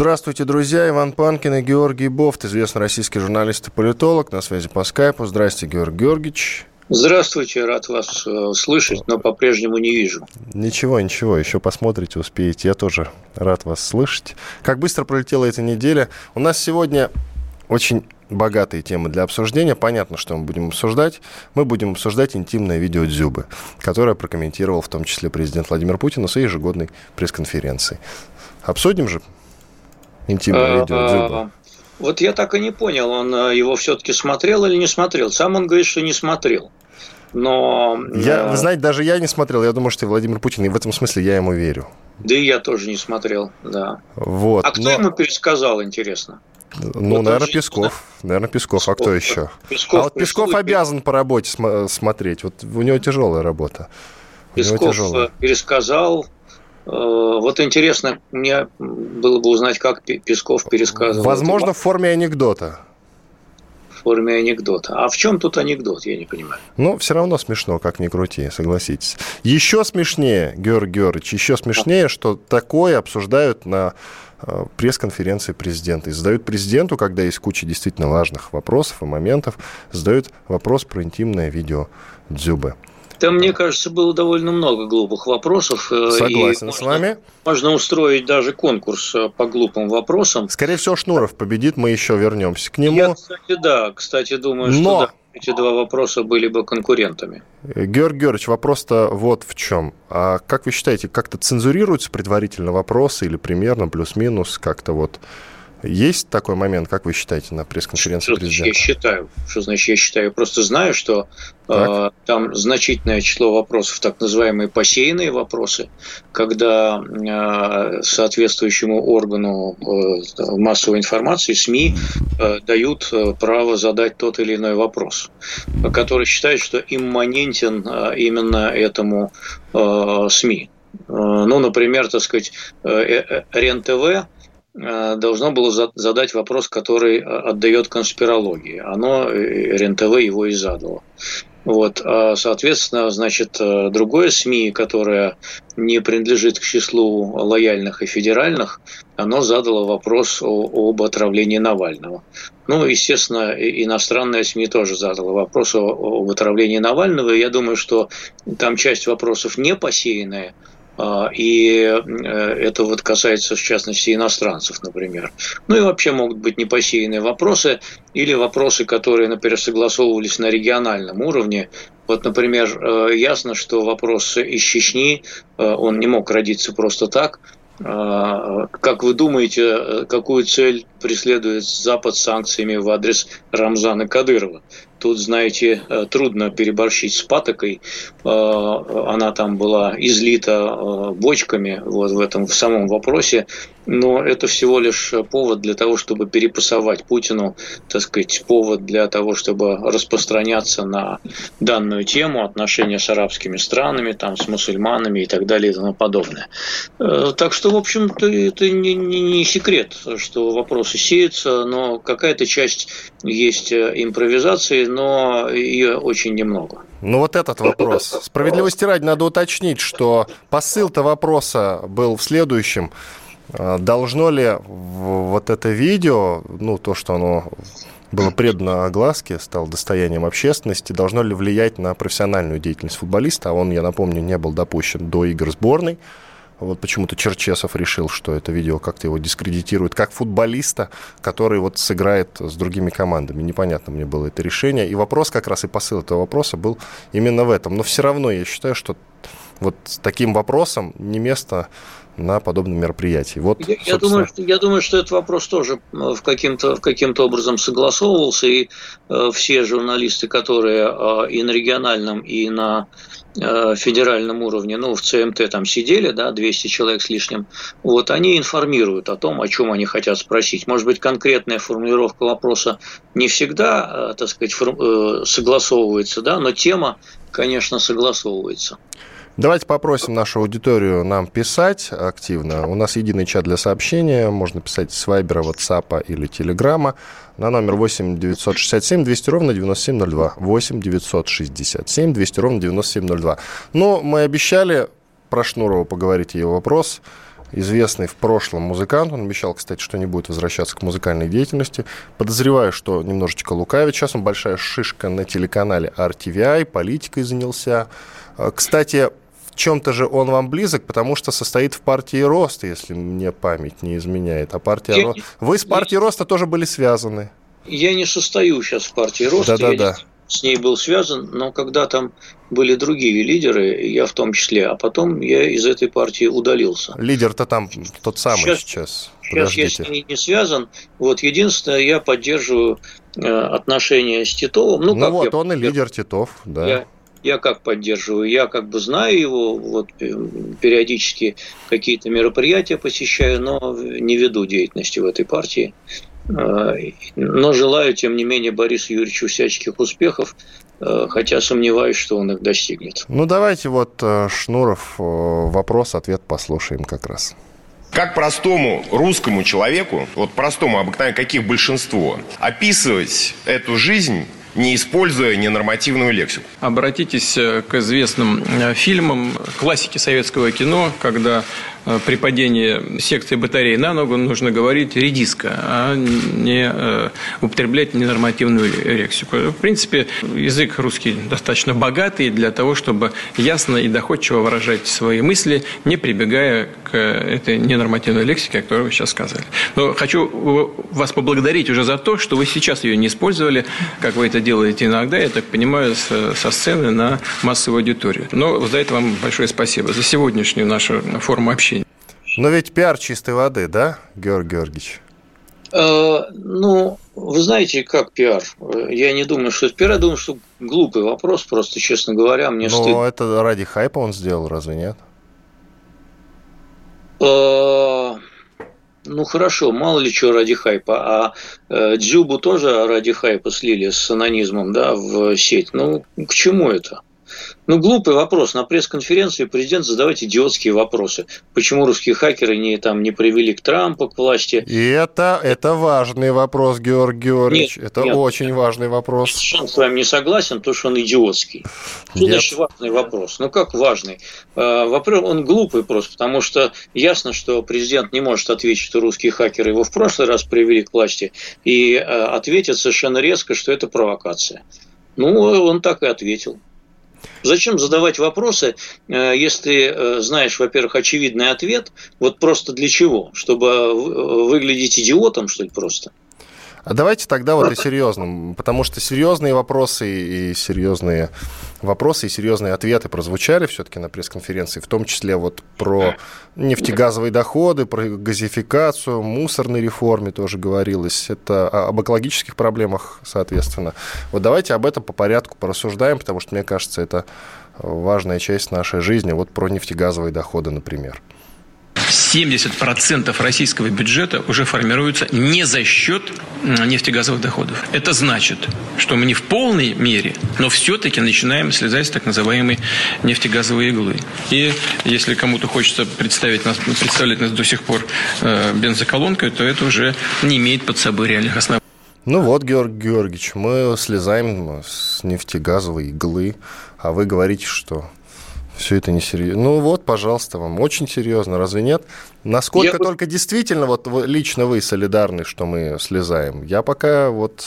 Здравствуйте, друзья. Иван Панкин и Георгий Бофт, известный российский журналист и политолог. На связи по скайпу. Здрасте, Георгий Георгиевич. Здравствуйте, рад вас э, слышать, но по-прежнему не вижу. Ничего, ничего, еще посмотрите, успеете. Я тоже рад вас слышать. Как быстро пролетела эта неделя. У нас сегодня очень богатые темы для обсуждения. Понятно, что мы будем обсуждать. Мы будем обсуждать интимное видео Дзюбы, которое прокомментировал в том числе президент Владимир Путин на своей ежегодной пресс-конференции. Обсудим же интимное видео Дзюбы. Вот я так и не понял, он э, его все-таки смотрел или не смотрел. Сам он говорит, что не смотрел. Но... Я, э, вы знаете, даже я не смотрел. Я думаю, что Владимир Путин, и в этом смысле я ему верю. Да и я тоже не смотрел, да. Вот. А кто но- ему пересказал, интересно? Ну, Вот наверное, Песков. Наверное, Песков. А Песков, кто да. еще? Песков а вот Песков обязан по работе см- смотреть. Вот у него тяжелая работа. У Песков э, пересказал. Э, Вот интересно, мне было бы узнать, как Пе- Песков пересказывал. Возможно, в форме анекдота. в форме анекдота. А в чем тут анекдот, я не понимаю. Но все равно смешно, как ни крути, согласитесь. Еще смешнее, Георгий Георгиевич, еще смешнее, что такое обсуждают на э, пресс-конференции президента. И задают президенту, когда есть куча действительно важных вопросов и моментов, задают вопрос про интимное видео Дзюбы. Там, мне кажется, было довольно много глупых вопросов. э, и Согласен с можно- вами. Можно устроить даже конкурс э, по глупым вопросам. Скорее всего, Шнуров победит, мы еще вернемся к нему. Я, кстати, да, кстати, думаю, Но- что да, эти два вопроса были бы конкурентами. Георгий Георгиевич, вопрос-то вот в чем. А как вы считаете, как-то цензурируются предварительно вопросы или примерно плюс-минус как-то вот есть такой момент, как вы считаете, на пресс-конференции Что значит я президента? считаю? Что значит я считаю? Я просто знаю, что э, там значительное число вопросов, так называемые посеянные вопросы, когда э, соответствующему органу э, массовой информации, СМИ, э, дают э, право задать тот или иной вопрос, который считает, что имманентен э, именно этому э, СМИ. Э, Ну, например, так сказать, РЕН-ТВ должно было за- задать вопрос, который э, отдает конспирологии. Оно, э, РЕН-ТВ, его и задало. Вот, а, соответственно, значит, э, другое СМИ, которое не принадлежит к числу лояльных и федеральных, оно задало вопрос о- об отравлении Навального. Ну, естественно, и- иностранное СМИ тоже задало вопрос о- об отравлении Навального. Я думаю, что там часть вопросов не посеянная, и э, это вот касается, в частности, иностранцев, например. Ну и вообще могут быть непосеянные вопросы или вопросы, которые, например, согласовывались на региональном уровне. Вот, например, э, ясно, что вопрос из Чечни, э, он не мог родиться просто так. А, Как вы думаете, какую цель преследует Запад санкциями в адрес Рамзана Кадырова? Тут, знаете, э, трудно переборщить с патокой. Э, Она там была излита э, бочками вот в этом в самом вопросе. Но это всего лишь повод для того, чтобы перепасовать Путину, так сказать, повод для того, чтобы распространяться на данную тему, отношения с арабскими странами, там, с мусульманами и так далее и тому подобное. Э, Так что, в общем-то, это не, не- не секрет, что вопросы сеются, но какая-то часть есть э, импровизации, но ее очень немного. Ну вот этот вопрос. Справедливости ради надо уточнить, что посыл-то вопроса был в следующем. А, Должно ли вот это видео, ну то, что оно было предано огласке, стало достоянием общественности, должно ли влиять на профессиональную деятельность футболиста? А он, я напомню, не был допущен до игр сборной. Вот почему-то Черчесов решил, что это видео как-то его дискредитирует как футболиста, который вот сыграет с другими командами. Непонятно мне было это решение. И вопрос как раз и посыл этого вопроса был именно в этом. Но все равно я считаю, что вот с таким вопросом не место на подобном мероприятии. Вот, я, я, думаю, что, я думаю, что этот вопрос тоже э, в каким-то каким-то образом согласовывался, и э, все журналисты, которые э, и на региональном, и на э, федеральном уровне, ну, в ЦМТ там сидели, да, 200 человек с лишним, вот, они информируют о том, о чем они хотят спросить. Может быть, конкретная формулировка вопроса не всегда, э, так сказать, фор, э, согласовывается, да, но тема, конечно, согласовывается. Давайте попросим нашу аудиторию нам писать активно. У нас единый чат для сообщения. Можно писать с Вайбера, WhatsApp или Телеграма на номер 8 967 200 ровно 9702. 8 967 200 ровно 9702. Но мы обещали про Шнурова поговорить ее вопрос. Известный в прошлом музыкант. Он обещал, кстати, что не будет возвращаться к музыкальной деятельности. Подозреваю, что немножечко лукавит. Сейчас он большая шишка на телеканале RTVI, политикой занялся. Кстати, чем-то же он вам близок, потому что состоит в партии Роста, если мне память не изменяет. А партия я, Роста... Вы с партией я... Роста тоже были связаны. Я не состою сейчас в партии Роста. Да-да-да. С ней был связан, но когда там были другие лидеры, я в том числе, а потом я из этой партии удалился. Лидер-то там тот самый сейчас. Сейчас, сейчас я с ней не связан. Вот единственное, я поддерживаю э, отношения с Титовым. Ну, ну вот, я, он и лидер Титов, да. Я, я как поддерживаю? Я как бы знаю его, вот э, периодически какие-то мероприятия посещаю, но не веду деятельности в этой партии. Э, но желаю, тем не менее, Борису Юрьевичу всяческих успехов, э, хотя сомневаюсь, что он их достигнет. Ну, давайте вот Шнуров вопрос-ответ послушаем как раз. Как простому русскому человеку, вот простому обыкновенному, каких большинство, описывать эту жизнь не используя ненормативную лексику. Обратитесь э, к известным э, фильмам классики советского кино, когда Э, при падении секции батареи на ногу нужно говорить редиска, а не э, употреблять ненормативную лексику. В принципе, язык русский достаточно богатый для того, чтобы ясно и доходчиво выражать свои мысли, не прибегая к этой ненормативной лексике, о которой вы сейчас сказали. Но хочу вас поблагодарить уже за то, что вы сейчас ее не использовали, как вы это делаете иногда, я так понимаю, со сцены на массовую аудиторию. Но за это вам большое спасибо, за сегодняшнюю нашу форму общения. Но ведь пиар чистой воды, да, Георгий Георгиевич? Э, ну, вы знаете, как пиар? Я не думаю, что это пиар. Я думаю, что глупый вопрос, просто, честно говоря, мне Но стыдно. это ради хайпа он сделал, разве нет? Э, ну хорошо, мало ли что ради хайпа. А э, Дзюбу тоже ради хайпа слили с анонизмом да, в сеть. Ну, к чему это? Ну, глупый вопрос. На пресс-конференции президент задавать идиотские вопросы. Почему русские хакеры не, там, не привели к Трампу, к власти? И это, это важный вопрос, Георгий Георгиевич. Нет, это нет, очень важный вопрос. Я с вами не согласен, то, что он идиотский. Что значит важный вопрос? Ну, как важный? А, вопрос, он глупый просто, потому что ясно, что президент не может ответить, что русские хакеры его в прошлый раз привели к власти, и а, ответит совершенно резко, что это провокация. Ну, он так и ответил. Зачем задавать вопросы, э, если э, знаешь, во-первых, очевидный ответ, вот просто для чего? Чтобы э, выглядеть идиотом, что ли, просто? А давайте тогда вот и серьезным, потому что серьезные вопросы и серьезные вопросы и серьезные ответы прозвучали все-таки на пресс-конференции, в том числе вот про нефтегазовые доходы, про газификацию, мусорной реформе тоже говорилось. Это об экологических проблемах, соответственно. Вот давайте об этом по порядку порассуждаем, потому что, мне кажется, это важная часть нашей жизни. Вот про нефтегазовые доходы, например. 70% российского бюджета уже формируется не за счет нефтегазовых доходов. Это значит, что мы не в полной мере, но все-таки начинаем слезать с так называемой нефтегазовой иглы. И если кому-то хочется представить нас, представлять нас до сих пор э, бензоколонкой, то это уже не имеет под собой реальных оснований. Ну вот, Георгий Георгиевич, мы слезаем с нефтегазовой иглы, а вы говорите, что все это не серьезно. Ну вот, пожалуйста, вам очень серьезно, разве нет? Насколько Я... только действительно вот лично вы солидарны, что мы слезаем? Я пока вот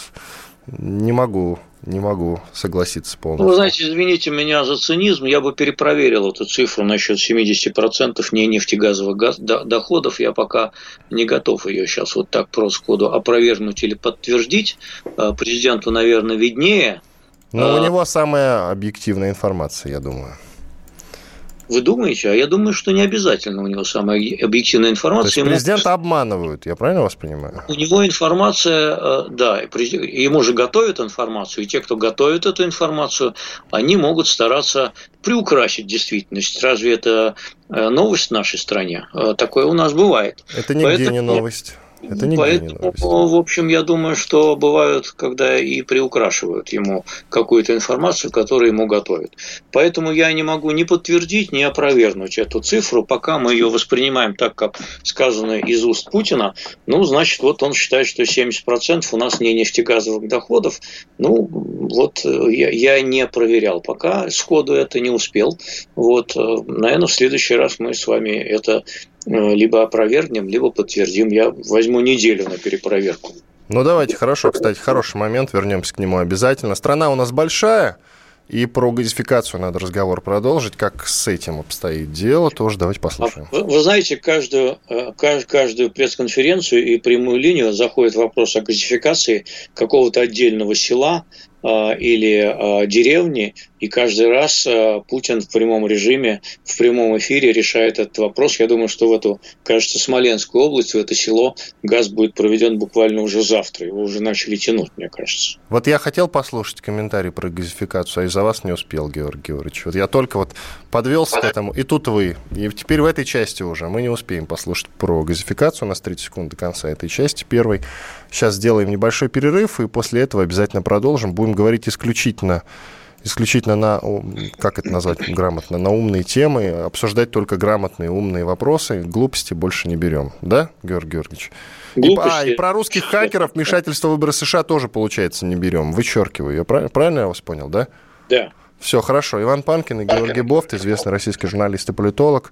не могу не могу согласиться полностью. Ну, вы знаете, извините меня за цинизм, я бы перепроверил эту цифру насчет 70% не нефтегазовых газ, доходов. Я пока не готов ее сейчас вот так просто сходу опровергнуть или подтвердить. А, президенту, наверное, виднее. Но у а, него самая объективная информация, я думаю. Вы думаете? А я думаю, что не обязательно у него самая объективная информация. То есть президента ему... обманывают, я правильно вас понимаю? У него информация, э, да, ему же готовят информацию, и те, кто готовит эту информацию, они могут стараться приукрасить действительность. Разве это э, новость в нашей стране? Э, такое у нас бывает. Это нигде Поэтому... не новость. Это не Поэтому, в общем, я думаю, что бывают, когда и приукрашивают ему какую-то информацию, которую ему готовят. Поэтому я не могу ни подтвердить, ни опровергнуть эту цифру, пока мы ее воспринимаем так, как сказано из уст Путина. Ну, значит, вот он считает, что 70% у нас не нефтегазовых доходов. Ну, вот э, я, я не проверял пока, сходу это не успел. Вот, э, наверное, в следующий раз мы с вами это либо опровергнем, либо подтвердим. Я возьму неделю на перепроверку. Ну, давайте, хорошо. Кстати, хороший момент, вернемся к нему обязательно. Страна у нас большая, и про газификацию надо разговор продолжить. Как с этим обстоит дело, тоже давайте послушаем. Вы, вы знаете, каждую, э, каждую пресс-конференцию и прямую линию заходит вопрос о газификации какого-то отдельного села, а, или а, деревни, и каждый раз а, Путин в прямом режиме, в прямом эфире решает этот вопрос. Я думаю, что в эту, кажется, Смоленскую область, в это село газ будет проведен буквально уже завтра. Его уже начали тянуть, мне кажется. Вот я хотел послушать комментарий про газификацию, а из-за вас не успел, Георгий Георгиевич. Вот я только вот подвелся к этому, и тут вы. И теперь в этой части уже мы не успеем послушать про газификацию. У нас 30 секунд до конца этой части первой. Сейчас сделаем небольшой перерыв, и после этого обязательно продолжим. Будем говорить исключительно исключительно на, как это назвать грамотно, на умные темы, обсуждать только грамотные, умные вопросы, глупости больше не берем. Да, Георгий Георгиевич? И, а, и про русских хакеров вмешательство выборы США тоже, получается, не берем. Вычеркиваю. Я правильно, правильно я вас понял, да? Да. Все, хорошо. Иван Панкин и Георгий Бофт, известный российский журналист и политолог.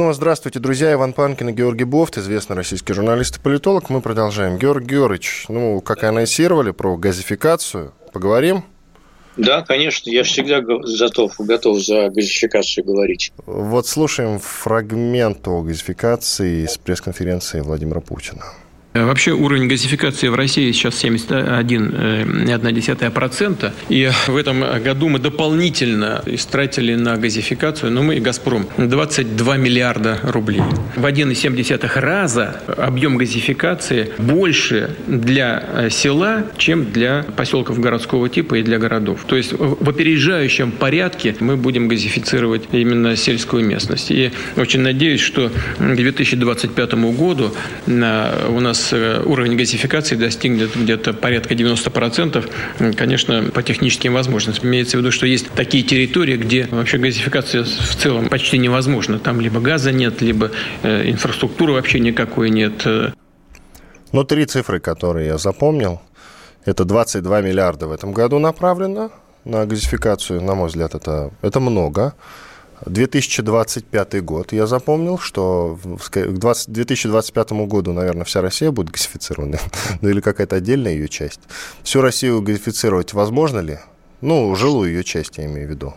Снова здравствуйте, друзья. Иван Панкин и Георгий Бофт, известный российский журналист и политолог. Мы продолжаем. Георгий Георгиевич, ну, как и анонсировали про газификацию, поговорим? Да, конечно, я всегда готов, готов за газификацию говорить. Вот слушаем фрагмент о газификации с пресс-конференции Владимира Путина. Э, вообще уровень газификации в России сейчас 71,1%. И в этом году мы дополнительно истратили на газификацию, ну мы и «Газпром», 22 миллиарда рублей. В 1,7 раза объем газификации больше для э, села, чем для поселков городского типа и для городов. То есть в опережающем порядке мы будем газифицировать именно сельскую местность. И очень надеюсь, что к 2025 году э, у нас нас э, уровень газификации достигнет где-то порядка 90%, конечно, по техническим возможностям. Имеется в виду, что есть такие территории, где вообще газификация в целом почти невозможна. Там либо газа нет, либо э, инфраструктуры вообще никакой нет. Ну, три цифры, которые я запомнил. Это 22 миллиарда в этом году направлено на газификацию. На мой взгляд, это, это много. 2025 год, я запомнил, что к 2025 году, наверное, вся Россия будет газифицирована, ну или какая-то отдельная ее часть. Всю Россию газифицировать возможно ли? Ну, жилую ее часть, я имею в виду.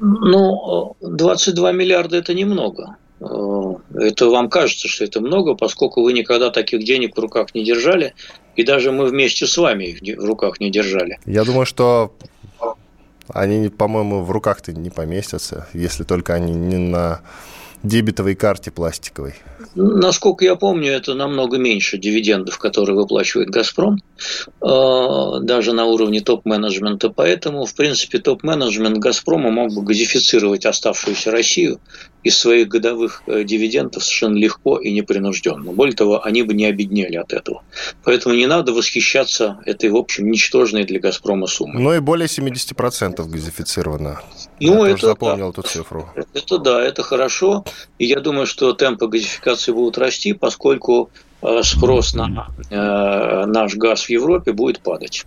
Ну, 22 миллиарда – это немного. Э, это вам кажется, что это много, поскольку вы никогда таких денег в руках не держали, и даже мы вместе с вами их в руках не держали. Я думаю, что они, по-моему, в руках-то не поместятся, если только они не на дебетовой карте пластиковой. Насколько я помню, это намного меньше дивидендов, которые выплачивает «Газпром», э, даже на уровне топ-менеджмента. Поэтому, в принципе, топ-менеджмент «Газпрома» мог бы газифицировать оставшуюся Россию из своих годовых э, дивидендов совершенно легко и непринужденно. Более того, они бы не обеднели от этого. Поэтому не надо восхищаться этой, в общем, ничтожной для «Газпрома» суммой. Ну и более 70% газифицировано. Ну, я это запомнил да. эту цифру. Это да, это хорошо. И я думаю, что темпы газификации будут расти, поскольку э, спрос на э, наш газ в Европе будет падать.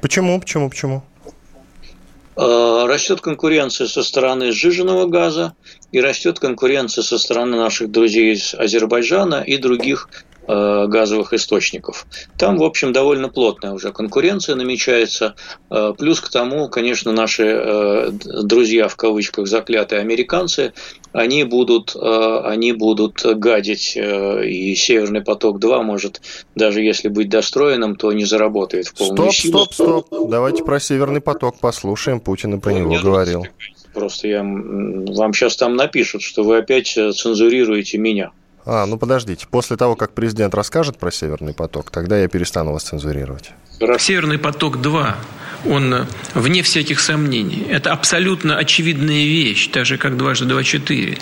Почему? Почему? Почему? Э, растет конкуренция со стороны сжиженного газа и растет конкуренция со стороны наших друзей из Азербайджана и других газовых источников. Там, в общем, довольно плотная уже конкуренция намечается. Э, плюс к тому, конечно, наши э, друзья, в кавычках, заклятые американцы, они будут, они будут гадить, и «Северный поток-2» может, даже если быть достроенным, то не заработает в полную стоп, силу. Стоп, стоп, стоп. Давайте про «Северный поток» послушаем. Путин и про ну, него говорил. Просто я, вам сейчас там напишут, что вы опять цензурируете меня. А, ну подождите. После того, как президент расскажет про Северный поток, тогда я перестану вас цензурировать. Северный поток-2 он э, вне всяких сомнений. Это абсолютно очевидная вещь, так же, как дважды два четыре.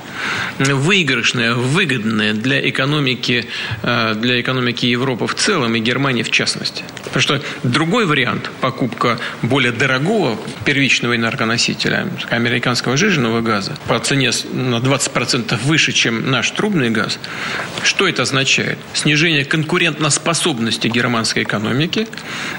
Выигрышная, выгодная для экономики, э, для экономики Европы в целом и Германии в частности. Потому что другой вариант, покупка более дорогого первичного энергоносителя, американского жиженного газа, по цене на 20% выше, чем наш трубный газ, что это означает? Снижение конкурентоспособности германской экономики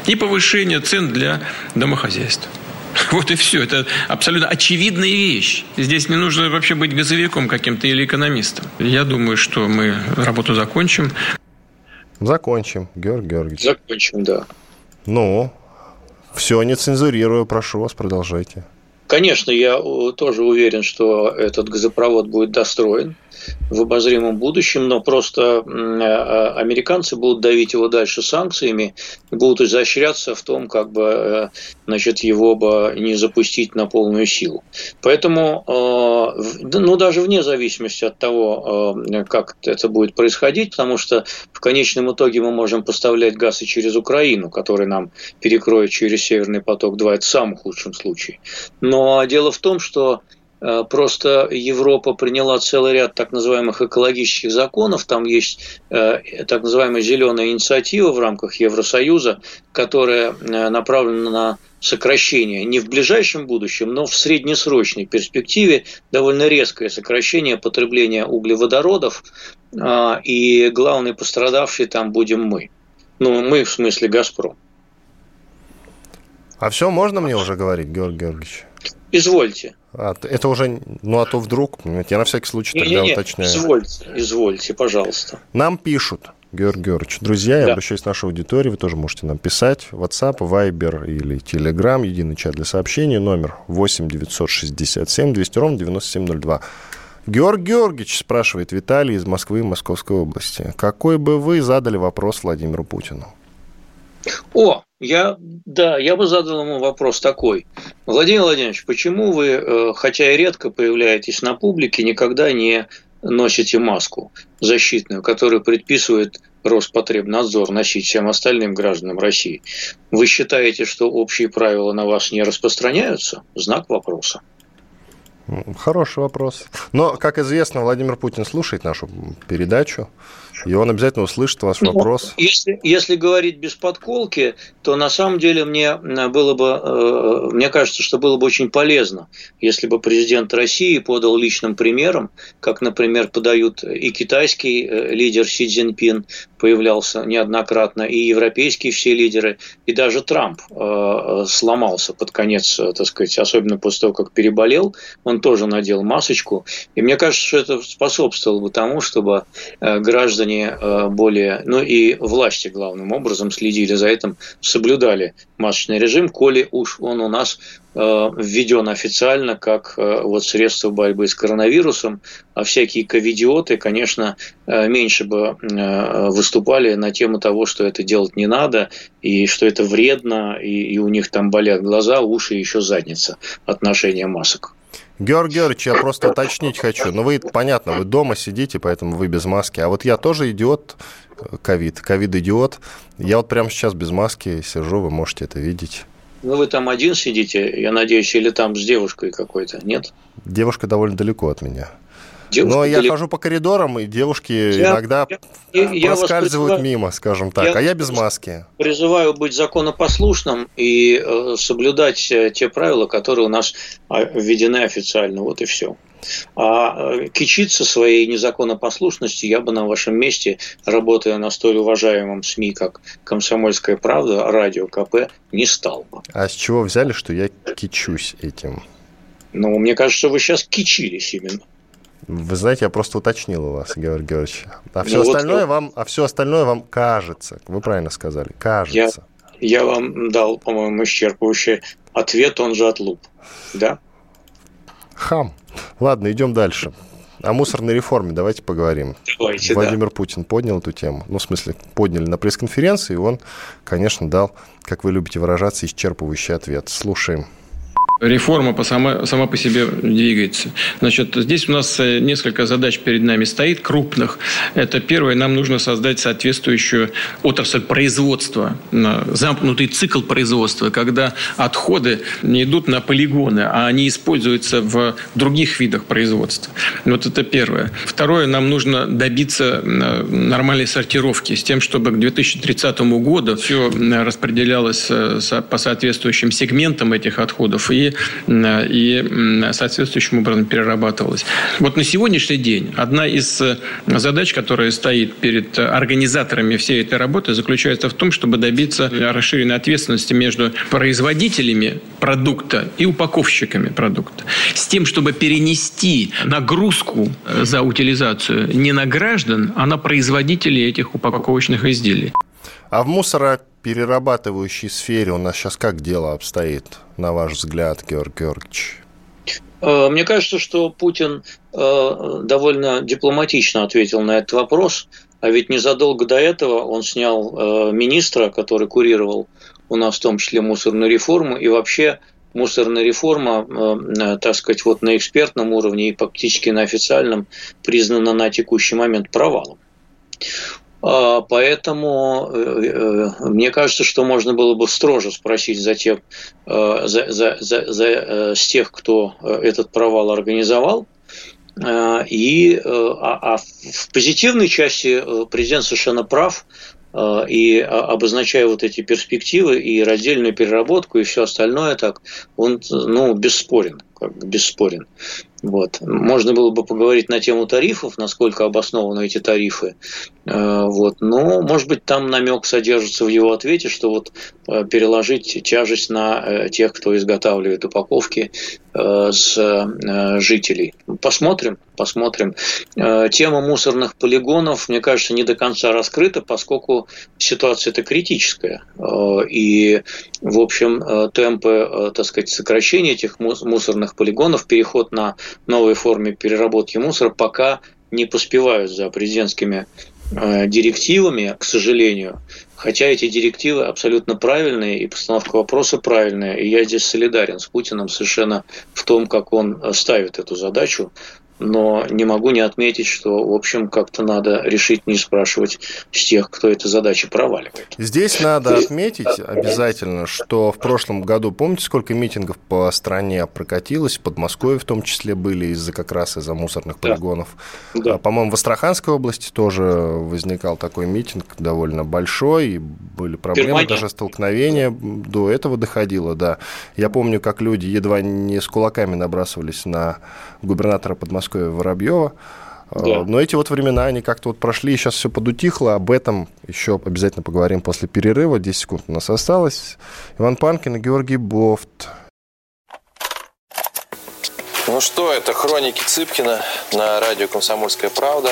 и повышение цен для домохозяйств. Вот и все. Это абсолютно очевидная вещь. Здесь не нужно вообще быть газовиком каким-то или экономистом. Я думаю, что мы работу закончим. Закончим, Георгий Георгиевич. Закончим, да. Ну, все, не цензурирую. Прошу вас, продолжайте. Конечно, я тоже уверен, что этот газопровод будет достроен в обозримом будущем, но просто а, американцы будут давить его дальше санкциями будут изощряться в том, как бы э, значит, его бы не запустить на полную силу. Поэтому, э, ну, даже вне зависимости от того, э, как это будет происходить, потому что в конечном итоге мы можем поставлять газ и через Украину, который нам перекроет через Северный поток-2, это в самом худшем случае. Но дело в том, что просто Европа приняла целый ряд так называемых экологических законов. Там есть э, так называемая зеленая инициатива в рамках Евросоюза, которая э, направлена на сокращение не в ближайшем будущем, но в среднесрочной перспективе довольно резкое сокращение потребления углеводородов, и главный пострадавший там будем мы. Ну, мы в смысле «Газпром». А все можно мне уже говорить, Георгий Георгиевич? Извольте. А, это уже, ну а то вдруг, я на всякий случай тогда не, не, уточняю. Извольте, извольте, пожалуйста. Нам пишут, Георгий Георгиевич, друзья, да. я обращаюсь к нашей аудитории, вы тоже можете нам писать. WhatsApp, Viber или Telegram, единый чат для сообщений, номер 8 967 200 ровно 9702. Георгий Георгиевич спрашивает Виталий из Москвы, Московской области. Какой бы вы задали вопрос Владимиру Путину? О, я, да, я бы задал ему вопрос такой. Владимир Владимирович, почему вы, э, хотя и редко появляетесь на публике, никогда не носите маску защитную, которую предписывает Роспотребнадзор носить всем остальным гражданам России? Вы считаете, что общие правила на вас не распространяются? Знак вопроса. Хороший вопрос. Но, как известно, Владимир Путин слушает нашу передачу и он обязательно услышит ваш ну, вопрос. Если, если говорить без подколки, то на самом деле мне было бы, мне кажется, что было бы очень полезно, если бы президент России подал личным примером, как, например, подают и китайский лидер Си Цзиньпин, появлялся неоднократно, и европейские все лидеры, и даже Трамп сломался под конец, так сказать, особенно после того, как переболел, он тоже надел масочку. И мне кажется, что это способствовало бы тому, чтобы э, граждане э, более, ну и власти главным образом следили за этим, соблюдали масочный режим, коли уж он у нас Э, введен официально как э, вот средство борьбы с коронавирусом, а всякие ковидиоты, конечно, э, меньше бы выступали на тему того, что это делать не надо, и что это вредно, и, и у них там болят глаза, уши и еще задница от ношения масок. Георг Георгиевич, я просто уточнить хочу. Ну, вы, понятно, вы дома сидите, поэтому вы без маски. А вот я тоже идиот, ковид, ковид-идиот. Я вот прямо сейчас без маски сижу, вы можете это видеть. Ну, вы там один сидите, я надеюсь, или там с девушкой какой-то, нет? Девушка довольно далеко от меня. Девушка Но я хожу по коридорам, и девушки я, иногда я, я проскальзывают призываю, мимо, скажем так, я, а я без маски. Призываю быть законопослушным и э, соблюдать э, те правила, которые у нас а, введены официально. Вот и все. А э, кичиться своей незаконопослушностью я бы на вашем месте, работая на столь уважаемом СМИ, как «Комсомольская правда», радио КП, не стал бы. А с чего взяли, что я кичусь этим? Ну, мне кажется, вы сейчас кичились именно. Вы знаете, я просто уточнил у вас, Георгий Георгиевич. А все, ну, остальное вот, вам, а все остальное вам кажется. Вы правильно сказали, кажется. Я, я вам дал, по-моему, исчерпывающий ответ, он же отлуп. Да? Хам. Ладно, идем дальше. О мусорной реформе давайте поговорим. Давайте, Владимир да. Путин поднял эту тему. Ну, в смысле, подняли на пресс-конференции, и он, конечно, дал, как вы любите выражаться, исчерпывающий ответ. Слушаем. Реформа по сама, сама по себе двигается. Значит, здесь у нас э, несколько задач перед нами стоит, крупных. Это первое, нам нужно создать соответствующую отрасль производства, замкнутый цикл производства, когда отходы не идут на полигоны, а они используются в других видах производства. Вот это первое. Второе, нам нужно добиться нормальной сортировки с тем, чтобы к 2030 году все распределялось э, по соответствующим сегментам этих отходов и и, соответствующим образом перерабатывалась. Вот на сегодняшний день одна из э, задач, которая стоит перед организаторами всей этой работы, заключается в том, чтобы добиться расширенной ответственности между производителями продукта и упаковщиками продукта. С тем, чтобы перенести нагрузку э, за утилизацию не на граждан, а на производителей этих упаковочных изделий. А в мусороперерабатывающей сфере у нас сейчас как дело обстоит, на ваш взгляд, Георг Георгиевич? Э, мне кажется, что Путин э, довольно дипломатично ответил на этот вопрос, а ведь незадолго до этого он снял э, министра, который курировал у нас в том числе мусорную реформу, и вообще мусорная реформа, так сказать, вот на экспертном уровне и фактически на официальном признана на текущий момент провалом. А, поэтому э, э, мне кажется, что можно было бы строже спросить за тех, э, за, за, за, за, с тех, кто этот провал организовал. И а, а в позитивной части президент совершенно прав, и обозначая вот эти перспективы и раздельную переработку и все остальное так, он ну, бесспорен, как бесспорен. Вот. Можно было бы поговорить на тему тарифов, насколько обоснованы эти тарифы. Э, вот. Но, может быть, там намек содержится в его ответе, что вот э, переложить тяжесть на э, тех, кто изготавливает упаковки с жителей. Посмотрим, посмотрим. Тема мусорных полигонов, мне кажется, не до конца раскрыта, поскольку ситуация это критическая. И, в общем, темпы, так сказать, сокращения этих мусорных полигонов, переход на новой форме переработки мусора пока не поспевают за президентскими э, директивами, к сожалению. Хотя эти директивы абсолютно правильные, и постановка вопроса правильная. И я здесь солидарен с Путиным совершенно в том, как он ставит эту задачу. Но не могу не отметить, что, в общем, как-то надо решить не спрашивать с тех, кто эту задачу проваливает. Здесь надо отметить обязательно, что в прошлом году, помните, сколько митингов по стране прокатилось, в Подмосковье в том числе были из-за как раз из-за мусорных полигонов. Да. А, по-моему, в Астраханской области тоже возникал такой митинг довольно большой, и были проблемы, Германия. даже столкновения до этого доходило, да. Я помню, как люди едва не с кулаками набрасывались на губернатора Подмосковья Воробьева. А, да. Но эти вот времена, они как-то вот прошли, сейчас все подутихло. Об этом еще обязательно поговорим после перерыва. 10 секунд у нас осталось. Иван Панкин и Георгий Бофт. Ну что, это хроники Цыпкина на радио «Комсомольская правда».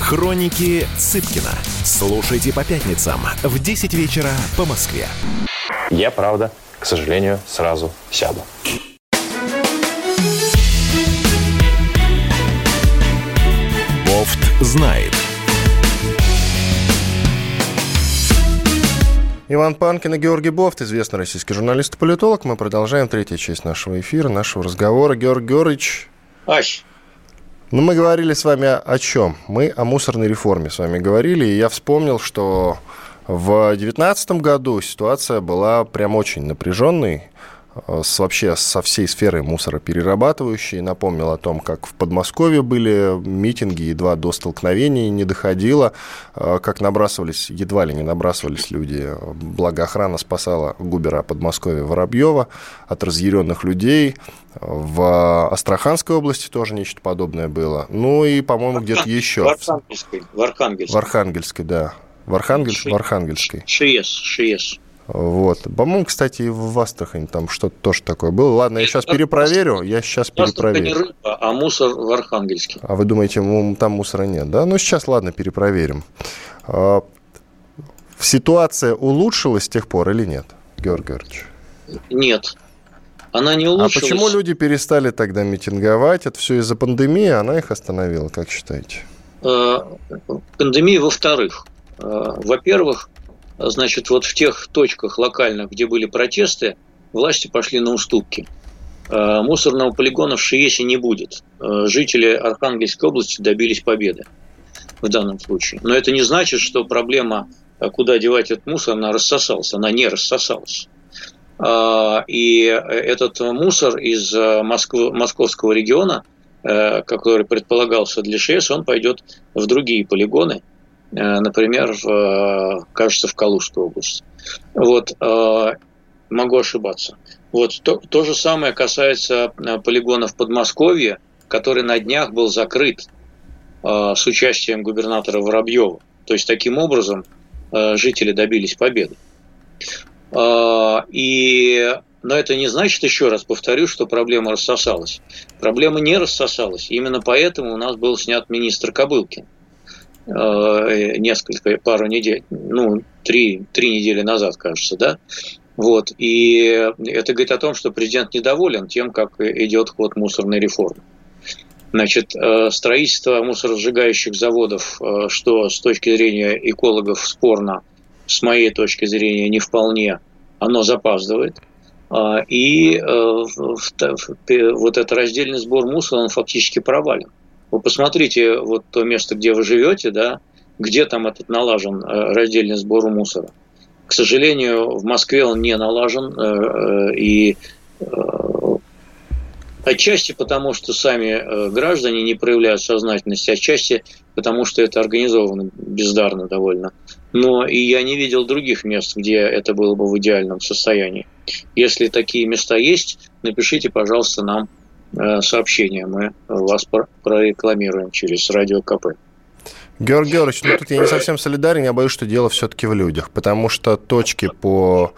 Хроники Цыпкина. Слушайте по пятницам в 10 вечера по Москве. Я, правда, к сожалению, сразу сяду. Бофт знает. Иван Панкин и Георгий Бофт, известный российский журналист и политолог. Мы продолжаем третью часть нашего эфира, нашего разговора. Георгий Георгиевич. Ась. Ну, мы говорили с вами о чем? Мы о мусорной реформе с вами говорили, и я вспомнил, что в 2019 году ситуация была прям очень напряженной. Э, с, вообще со всей сферой мусороперерабатывающей. Напомнил о том, как в Подмосковье были митинги, едва до столкновений не доходило, э, как набрасывались, едва ли не набрасывались люди. Благо охрана спасала губера Подмосковья Воробьева от разъяренных людей. В Астраханской области тоже нечто подобное было. Ну и, по-моему, где-то еще. В Архангельской. В Архангельской. В Архангельской, да. В, Архангель... в Архангельской. Шиес, Шиес. Вот. По-моему, кстати, и в Астрахани там что-то тоже такое было. Ладно, я сейчас перепроверю. Я сейчас перепроверю. не рыба, а мусор в Архангельске. А вы думаете, там мусора нет, да? Ну, сейчас, ладно, перепроверим. А, ситуация улучшилась с тех пор или нет, Георгий Георгиевич? Нет. Она не улучшилась. А почему люди перестали тогда митинговать? Это все из-за пандемии, она их остановила, как считаете? Э, пандемия, во-вторых. Э, во-первых, значит, вот в тех точках локальных, где были протесты, власти пошли на уступки. Э, мусорного полигона в Шиесе не будет. Э, жители Архангельской области добились победы в данном случае. Но это не значит, что проблема, э, куда девать этот мусор, она рассосалась. Она не рассосалась. И этот мусор из Москвы, московского региона, который предполагался для ШИЭС, он пойдет в другие полигоны – например, в, э, кажется, в Калужскую область. Вот, э, могу ошибаться. Вот то, то же самое касается полигона в Подмосковье, который на днях был закрыт с участием губернатора Воробьева. То есть таким образом жители добились победы. И но это не значит, еще раз повторю, что проблема рассосалась. Проблема не рассосалась. Именно поэтому у нас был снят министр Кобылкин. Э, несколько, пару недель, ну, три, три недели назад, кажется, да, вот, и это говорит о том, что президент недоволен тем, как идет ход мусорной реформы. Значит, э, строительство мусоросжигающих заводов, э, что с точки зрения экологов спорно, с моей точки зрения не вполне, оно запаздывает. И вот этот раздельный сбор мусора, он фактически провален. Вы посмотрите вот то место, где вы живете, да, где там этот налажен э, раздельный сбор мусора. К сожалению, в Москве он не налажен, э, э, и отчасти потому, что сами граждане не проявляют сознательности, отчасти потому, что это организовано бездарно довольно. Но и я не видел других мест, где это было бы в идеальном состоянии. Если такие места есть, напишите, пожалуйста, нам Э, сообщения. Мы вас прорекламируем через радио КП. Георгий Георгиевич, ну тут я не совсем солидарен, я боюсь, что дело все-таки в людях, потому что точки по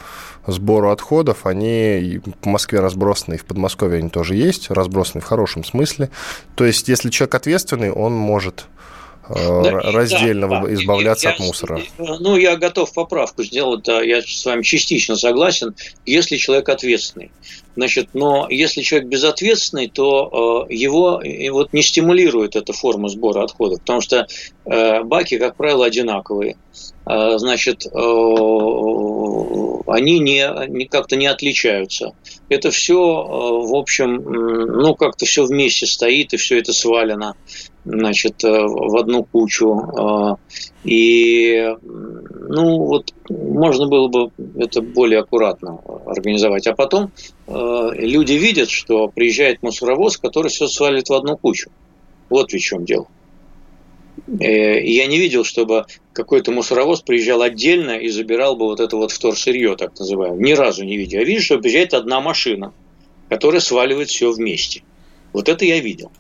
сбору отходов, они по Москве разбросаны, и в Подмосковье они тоже есть, разбросаны в хорошем смысле. То есть, если человек ответственный, он может Э, да, раздельно да, избавляться я, от мусора. Ну, я готов поправку сделать, да, я с вами частично согласен, если человек ответственный. Значит, но если человек безответственный, то э, его вот не стимулирует эта форма сбора отходов, потому что э, баки, как правило, одинаковые. Э, значит, они не, не как-то не отличаются. Это все, в общем, ну, как-то все вместе стоит, и все это свалено значит, э, в одну кучу. Э, и, ну, вот можно было бы это более аккуратно организовать. А потом э, люди видят, что приезжает мусоровоз, который все свалит в одну кучу. Вот в чем дело. Я не видел, чтобы какой-то мусоровоз приезжал отдельно и забирал бы вот это вот вторсырье, так называемое. Ни разу не видел. Я вижу, что приезжает одна машина, которая сваливает все вместе. Вот это я видел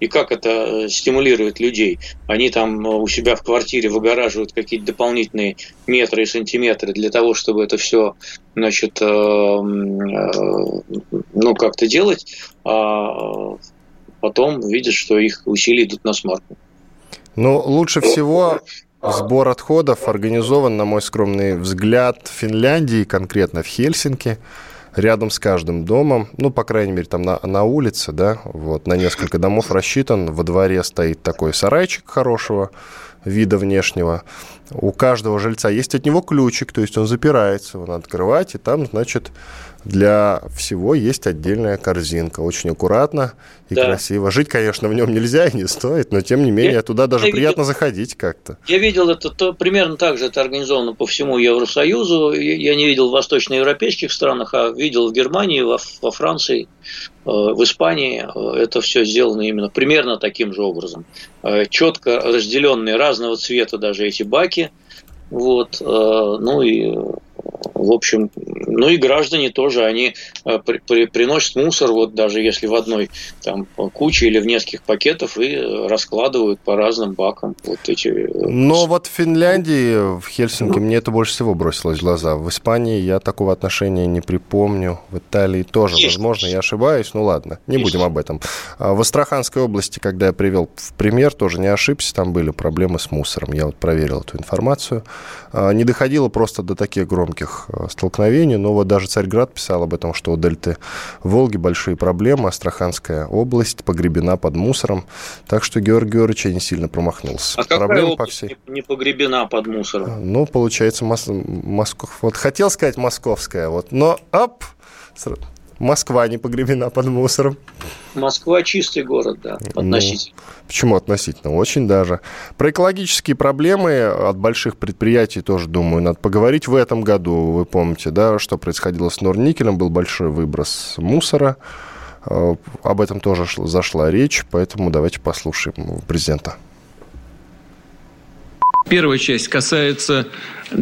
и как это э, стимулирует людей. Они там э, у себя в квартире выгораживают какие-то дополнительные метры и сантиметры для того, чтобы это все, значит, э, ну, как-то делать, а потом видят, что их усилия идут на смарку. Ну, лучше всего сбор отходов организован, на мой скромный взгляд, в Финляндии, конкретно в Хельсинки рядом с каждым домом, ну, по крайней мере, там на, на улице, да, вот, на несколько домов рассчитан, во дворе стоит такой сарайчик хорошего вида внешнего, у каждого жильца есть от него ключик, то есть он запирается, надо открывать, и там, значит, для всего есть отдельная корзинка. Очень аккуратно и да. красиво. Жить, конечно, в нем нельзя и не стоит, но тем не менее я, туда даже я приятно видел, заходить как-то. Я видел это то, примерно так же это организовано по всему Евросоюзу. Я не видел в восточноевропейских странах, а видел в Германии, во, во Франции, э, в Испании. Это все сделано именно примерно таким же образом. Э, Четко разделенные разного цвета даже эти баки. Вот, э, ну и в общем, ну и граждане тоже, они э, при, при, приносят мусор, вот даже если в одной там куче или в нескольких пакетов, и раскладывают по разным бакам вот эти... Э, Но вот в Финляндии, в Хельсинки, мне это больше всего бросилось в глаза. В Испании я такого отношения не припомню. В Италии тоже, Есть. возможно, я ошибаюсь. Ну ладно, не Есть. будем об этом. А в Астраханской области, когда я привел в пример, тоже не ошибся, там были проблемы с мусором. Я вот проверил эту информацию. А, не доходило просто до таких громких Э, столкновений. Но вот даже Царьград писал об этом, что у дельты Волги большие проблемы. Астраханская область погребена под мусором. Так что Георгий Георгиевич не сильно промахнулся. А Проблема какая по всей... не погребена под мусором? Ну, получается, Мос... Москов... вот хотел сказать московская, вот, но оп, Москва не погребена под мусором. Москва чистый город, да, ну, относительно. Ну, почему относительно? Очень даже. Про экологические проблемы от больших предприятий тоже, думаю, надо поговорить в этом году. Вы помните, да, что происходило с Норникелем, был большой выброс мусора. Э, об этом тоже зашла речь, поэтому давайте послушаем президента. Первая часть касается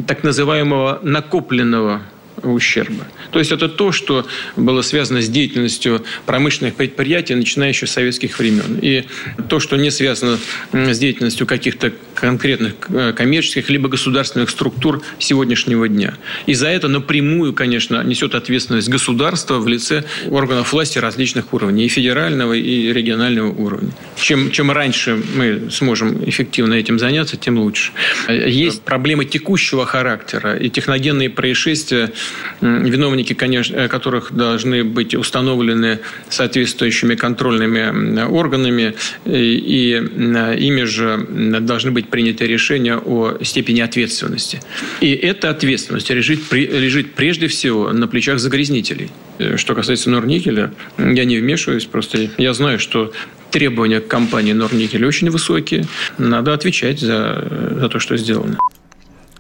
так называемого накопленного ущерба. То есть это то, что было связано с деятельностью промышленных предприятий, начиная еще с советских времен. И то, что не связано с деятельностью каких-то конкретных э, коммерческих либо государственных структур сегодняшнего дня. И за это напрямую, конечно, несет ответственность государство в лице органов власти различных уровней, и федерального, и регионального уровня. Чем, чем раньше мы сможем эффективно этим заняться, тем лучше. Есть проблемы текущего характера и техногенные происшествия, виновники, конечно, э, которых должны быть установлены соответствующими контрольными органами, и, ими же должны быть приняты решения о степени ответственности. И эта ответственность лежит, лежит прежде всего на плечах загрязнителей. Э, что касается Норникеля, я не вмешиваюсь, просто я знаю, что требования к компании Норникель очень высокие. Надо отвечать за, за то, что сделано.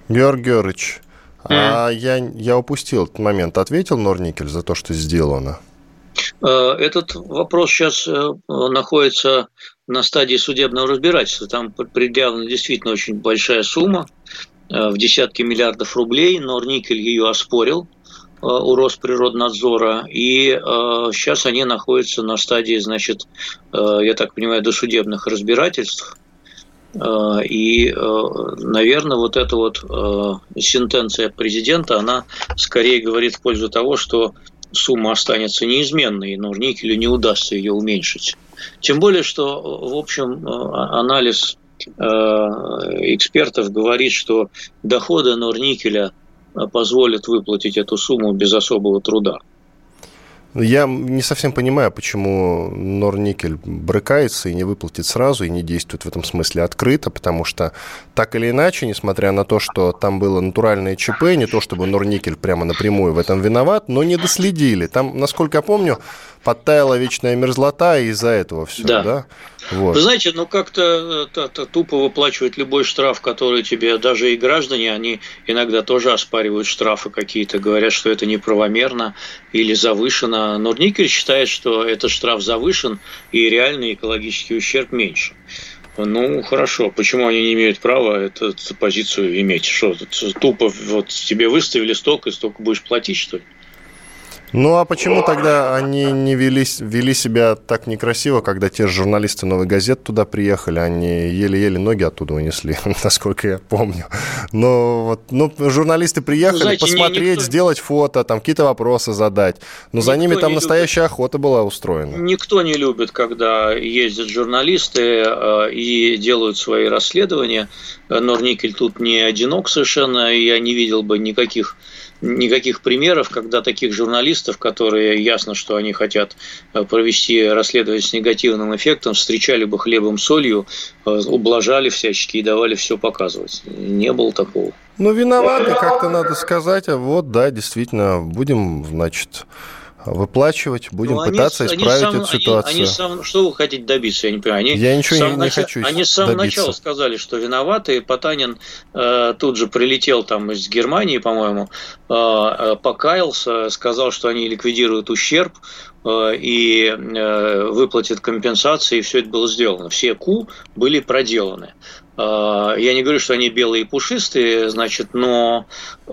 Георгий Георгиевич, а я, я упустил этот момент. Ответил Норникель за то, что сделано? Э, этот вопрос сейчас э, находится на стадии судебного разбирательства. Там предъявлена действительно очень большая сумма э, в десятки миллиардов рублей. Норникель ее оспорил у Росприроднадзора, и сейчас они находятся на стадии, значит, я так понимаю, досудебных разбирательств. И, наверное, вот эта вот сентенция президента, она скорее говорит в пользу того, что сумма останется неизменной, но никелю не удастся ее уменьшить. Тем более, что, в общем, анализ экспертов говорит, что доходы Норникеля позволят выплатить эту сумму без особого труда. Я не совсем понимаю, почему Норникель брыкается и не выплатит сразу, и не действует в этом смысле открыто, потому что так или иначе, несмотря на то, что там было натуральное ЧП, не то чтобы Норникель прямо напрямую в этом виноват, но не доследили. Там, насколько я помню, подтаяла вечная мерзлота, и из-за этого все, да? да? Вот. Вы знаете, ну как-то э, тупо выплачивать любой штраф, который тебе, даже и граждане, они иногда тоже оспаривают штрафы какие-то, говорят, что это неправомерно или завышено. Но Никель считает, что этот штраф завышен, и реальный экологический ущерб меньше. Ну, хорошо. Почему они не имеют права эту позицию иметь? Что, тупо вот тебе выставили столько, и столько будешь платить, что ли? Ну а почему тогда они не вели, вели себя так некрасиво, когда те же журналисты «Новой газеты» туда приехали, они еле-еле ноги оттуда унесли, насколько я помню. Но вот, ну, журналисты приехали ну, знаете, посмотреть, никто... сделать фото, там какие-то вопросы задать. Но никто за ними там настоящая любит. охота была устроена. Никто не любит, когда ездят журналисты э, и делают свои расследования. Норникель тут не одинок совершенно, я не видел бы никаких никаких примеров, когда таких журналистов, которые ясно, что они хотят э, провести расследование с негативным эффектом, встречали бы хлебом солью, э, ублажали всячески и давали все показывать. Не было такого. Ну, виноваты, как-то надо сказать. А вот, да, действительно, будем, значит, выплачивать, будем ну, пытаться они, исправить они сам, эту ситуацию. Они, они сам, что вы хотите добиться, я не понимаю. Они я ничего не, не хочу Они с самого начала сказали, что виноваты, и Потанин э, тут же прилетел там из Германии, по-моему, э, э покаялся, сказал, что они ликвидируют ущерб, э, и э, выплатят компенсации, и все это было сделано. Все КУ были проделаны. А, я не говорю, что они белые и пушистые, значит, но, э,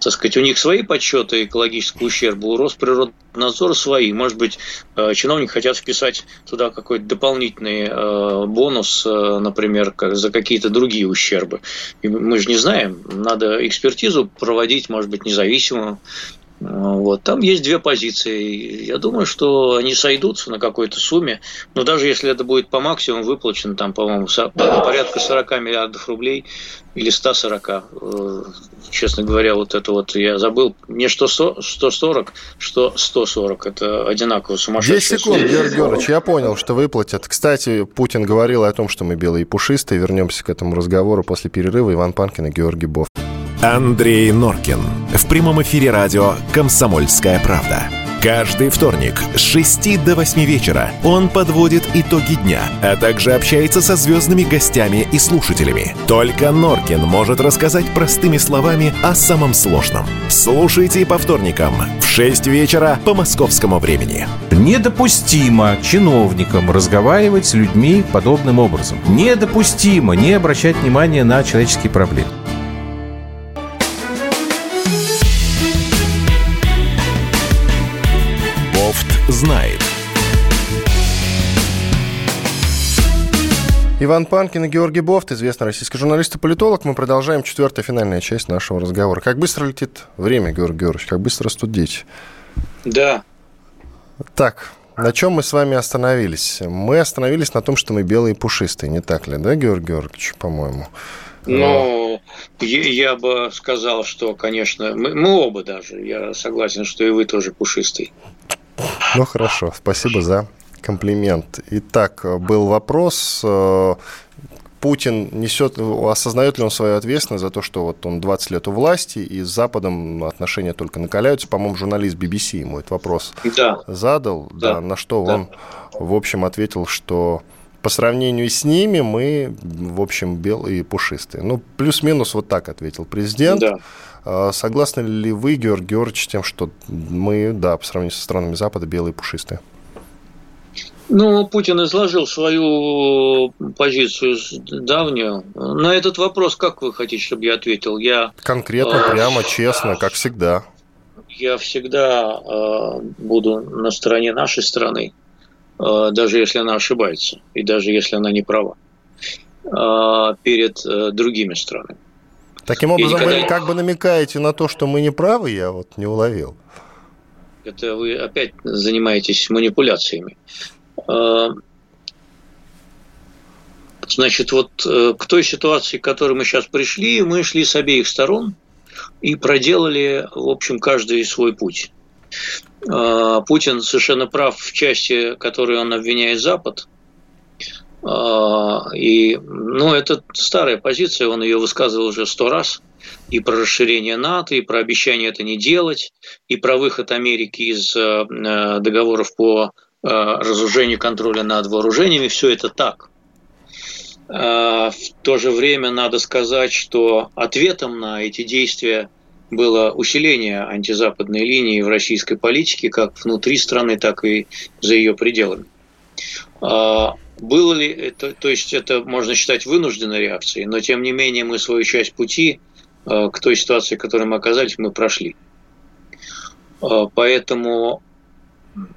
так сказать, у них свои подсчеты экологического ущерба, у Росприроднадзора свои. Может быть, э, чиновники хотят вписать туда какой-то дополнительный э, бонус, например, за какие-то другие ущербы. И мы же не знаем, надо экспертизу проводить, может быть, независимую. Вот. Там есть две позиции. Я думаю, что они сойдутся на какой-то сумме. Но даже если это будет по максимуму выплачено, там, по-моему, порядка 40 миллиардов рублей или 140, э, честно говоря, вот это вот я забыл. Не что 140, что 140. Это одинаково сумасшедшие 10 секунд, Георгий Георгиевич, я понял, что выплатят. Кстати, Путин говорил о том, что мы белые и пушистые. Вернемся к этому разговору после перерыва. Иван Панкин и Георгий Бов. Андрей Норкин. В прямом эфире радио «Комсомольская правда». Каждый вторник с 6 до 8 вечера он подводит итоги дня, а также общается со звездными гостями и слушателями. Только Норкин может рассказать простыми словами о самом сложном. Слушайте по вторникам в 6 вечера по московскому времени. Недопустимо чиновникам разговаривать с людьми подобным образом. Недопустимо не обращать внимания на человеческие проблемы. Знает. Иван Панкин и Георгий Бофт, известный российский журналист и политолог. Мы продолжаем четвертая финальная часть нашего разговора. Как быстро летит время, Георгий Георгиевич? Как быстро растут дети? Да. Так, на чем мы с вами остановились? Мы остановились на том, что мы белые и пушистые, не так ли, да, Георгий Георгиевич, по-моему? Ну, я бы сказал, что, конечно, мы, мы оба даже. Я согласен, что и вы тоже пушистый. Ну хорошо, спасибо за комплимент. Итак, был вопрос. Э, Путин несет, осознает ли он свою ответственность за то, что вот он 20 лет у власти, и с Западом отношения только накаляются. По-моему, журналист BBC ему этот вопрос да. задал, да. Да, на что да. он, в общем, ответил, что по сравнению с ними мы, в общем, белые и пушистые. Ну, плюс-минус вот так ответил президент. Да. А согласны ли вы, Георгий Георгиевич, тем, что мы, да, по сравнению со странами Запада, белые и пушистые? Ну, Путин изложил свою позицию давнюю. На этот вопрос как вы хотите, чтобы я ответил? Я конкретно, э, прямо, честно, как всегда. Я всегда э, буду на стороне нашей страны, даже если она ошибается и даже если она не права. перед другими странами. Таким образом, никогда... вы как бы намекаете на то, что мы не правы, я вот не уловил. Это вы опять занимаетесь манипуляциями. Значит, вот э, к той ситуации, к которой мы сейчас пришли, мы шли с обеих сторон и проделали, в общем, каждый свой путь. А, Путин совершенно прав в части, которой он обвиняет Запад. А, и, ну, это старая позиция, он ее высказывал уже сто раз. И про расширение НАТО, и про обещание это не делать, и про выход Америки из э, договоров по э, разоружению контроля над вооружениями. Все это так. А, в то же время надо сказать, что ответом на эти действия было усиление антизападной линии в российской политике как внутри страны, так и за ее пределами. А, было ли это, то есть это можно считать вынужденной реакцией, но тем не менее мы свою часть пути а, к той ситуации, в которой мы оказались, мы прошли. Поэтому,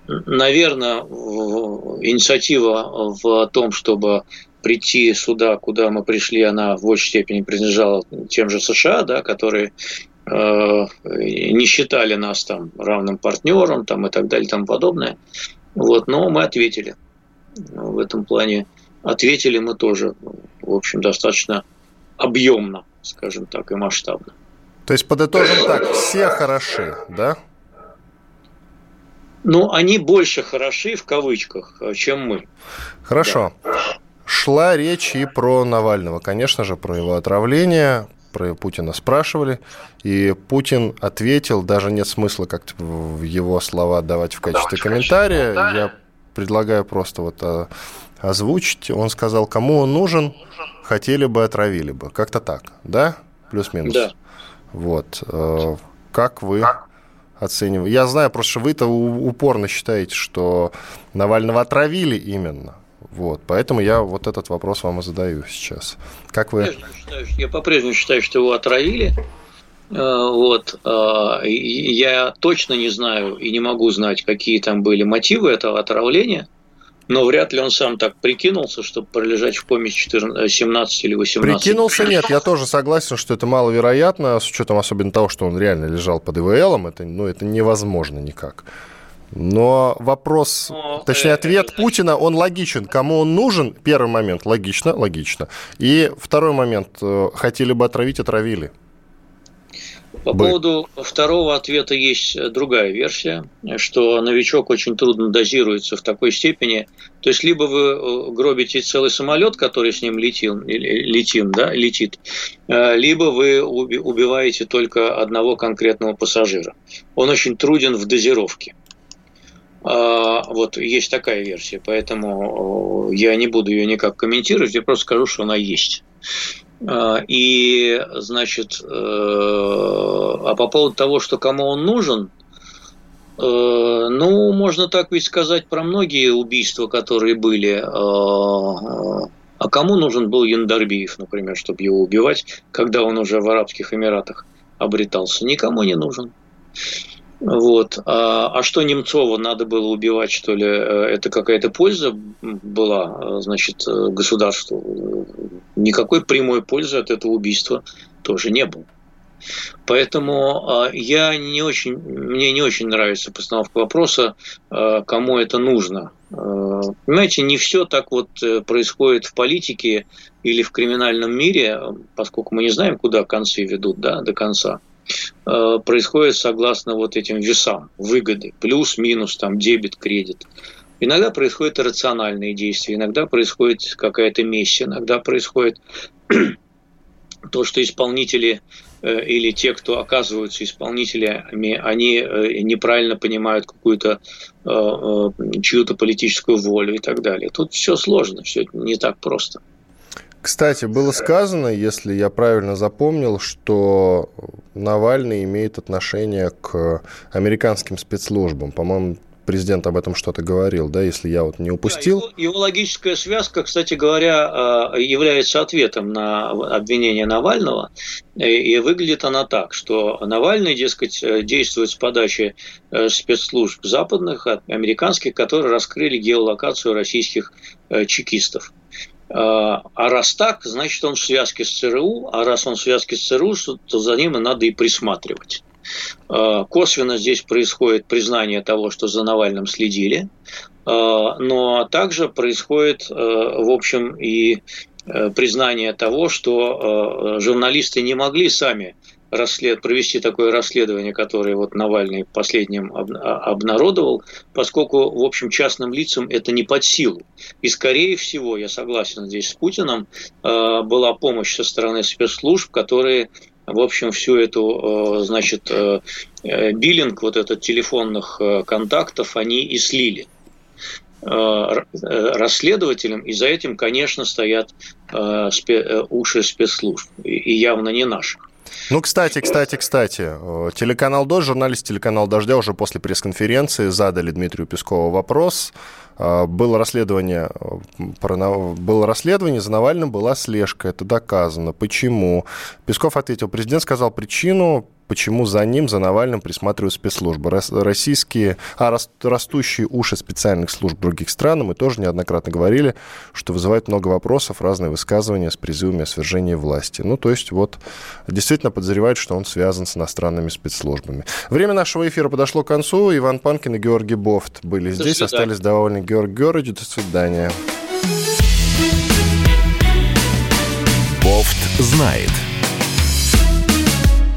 наверное, инициатива в том, чтобы прийти сюда, куда мы пришли, она в большей степени принадлежала тем же США, да, которые не считали нас там равным партнером там, и так далее и тому подобное. Вот, но мы ответили. В этом плане ответили мы тоже, в общем, достаточно объемно, скажем так, и масштабно. То есть, подытожим так, все хороши, да? Ну, они больше хороши, в кавычках, чем мы. Хорошо. Да. Шла речь и про Навального, конечно же, про его отравление, про Путина спрашивали, и Путин ответил, даже нет смысла как-то в его слова давать в качестве комментария, я предлагаю просто вот а, озвучить. Он сказал, кому он нужен, хотели бы, отравили бы. Как-то так, да? Плюс-минус. Да. Вот. Э, как вы оцениваете? Я знаю, просто что вы-то упорно считаете, что Навального отравили именно. Вот, поэтому я вот этот вопрос вам и задаю сейчас. Как вы... Я по-прежнему считаю, что его отравили. Э, вот. Э, я точно не знаю и не могу знать, какие там были мотивы этого отравления, но вряд ли он сам так прикинулся, чтобы пролежать в коме 14, 17 или 18. Прикинулся нет, я тоже согласен, что это маловероятно, с учетом особенно того, что он реально лежал под ИВЛом, это, ну, это невозможно никак. Но вопрос, Но, точнее, ответ это... Путина, он логичен. Кому он нужен? Первый момент, логично, логично. И второй момент, э, хотели бы отравить, отравили. По бы. поводу второго ответа есть другая версия, что новичок очень трудно дозируется в такой степени. То есть либо вы э, гробите целый самолет, который с ним летел, летим, да, летит, э, либо вы убиваете только одного конкретного пассажира. Он очень труден в дозировке. А, вот есть такая версия, поэтому я не буду ее никак комментировать, я просто скажу, что она есть. А, и, значит, э, а по поводу того, что кому он нужен, э, ну, можно так ведь сказать про многие убийства, которые были. А кому нужен был Яндарбиев, например, чтобы его убивать, когда он уже в Арабских Эмиратах обретался? Никому не нужен. Вот. А, а что Немцова надо было убивать, что ли? Э, это какая-то польза была, значит, государству? Никакой прямой пользы от этого убийства тоже не было. Поэтому а, я не очень, мне не очень нравится постановка вопроса, а, кому это нужно. Понимаете, не все так вот э, происходит в политике или в криминальном мире, поскольку мы не знаем, куда концы ведут да, до конца. Э, происходит согласно вот этим весам выгоды, плюс, минус, там, дебет, кредит. Иногда происходят рациональные действия, иногда происходит какая-то месть, иногда происходит то, что исполнители э, или те, кто оказываются исполнителями, они э, неправильно понимают какую-то чью-то политическую волю и так далее. Тут все сложно, все не так просто. Кстати, было сказано, если я правильно запомнил, что Навальный имеет отношение к американским спецслужбам. По-моему, президент об этом что-то говорил, да, если я вот не упустил. Да, его, его логическая связка, кстати говоря, э, является ответом на обвинение Навального. И выглядит она так, что Навальный, дескать, э, действует с подачи э, спецслужб западных, американских, которые раскрыли геолокацию российских чекистов. А раз так, значит, он в связке с ЦРУ, а раз он в связке с ЦРУ, то за ним и надо и присматривать. Косвенно здесь происходит признание того, что за Навальным следили, но также происходит, в общем, и признание того, что журналисты не могли сами расслед... провести такое расследование, которое вот Навальный последним об... А, обнародовал, поскольку, в общем, частным лицам это не под силу. И, скорее всего, я согласен здесь с Путиным, э, была помощь со стороны спецслужб, которые в общем, всю эту, э, значит, э, биллинг вот этот телефонных контактов они и слили расследователям, и за этим, конечно, стоят уши спецслужб, и явно не наших. Ну, кстати, кстати, кстати, э, телеканал «Дождь», журналист телеканал «Дождя» уже после пресс-конференции задали Дмитрию Пескову вопрос. Э, было расследование, э, было расследование, за Навальным была слежка, это доказано. Почему? Песков ответил, президент сказал причину, почему за ним, за Навальным присматривают спецслужбы. Российские, а растущие уши специальных служб других стран, мы тоже неоднократно говорили, что вызывает много вопросов, разные высказывания с призывами о свержении власти. Ну, то есть вот действительно подозревают, что он связан с иностранными спецслужбами. Время нашего эфира подошло к концу. Иван Панкин и Георгий Бофт были До здесь, свидания. остались довольны. Георгий Георгиевич, до свидания. Бофт знает.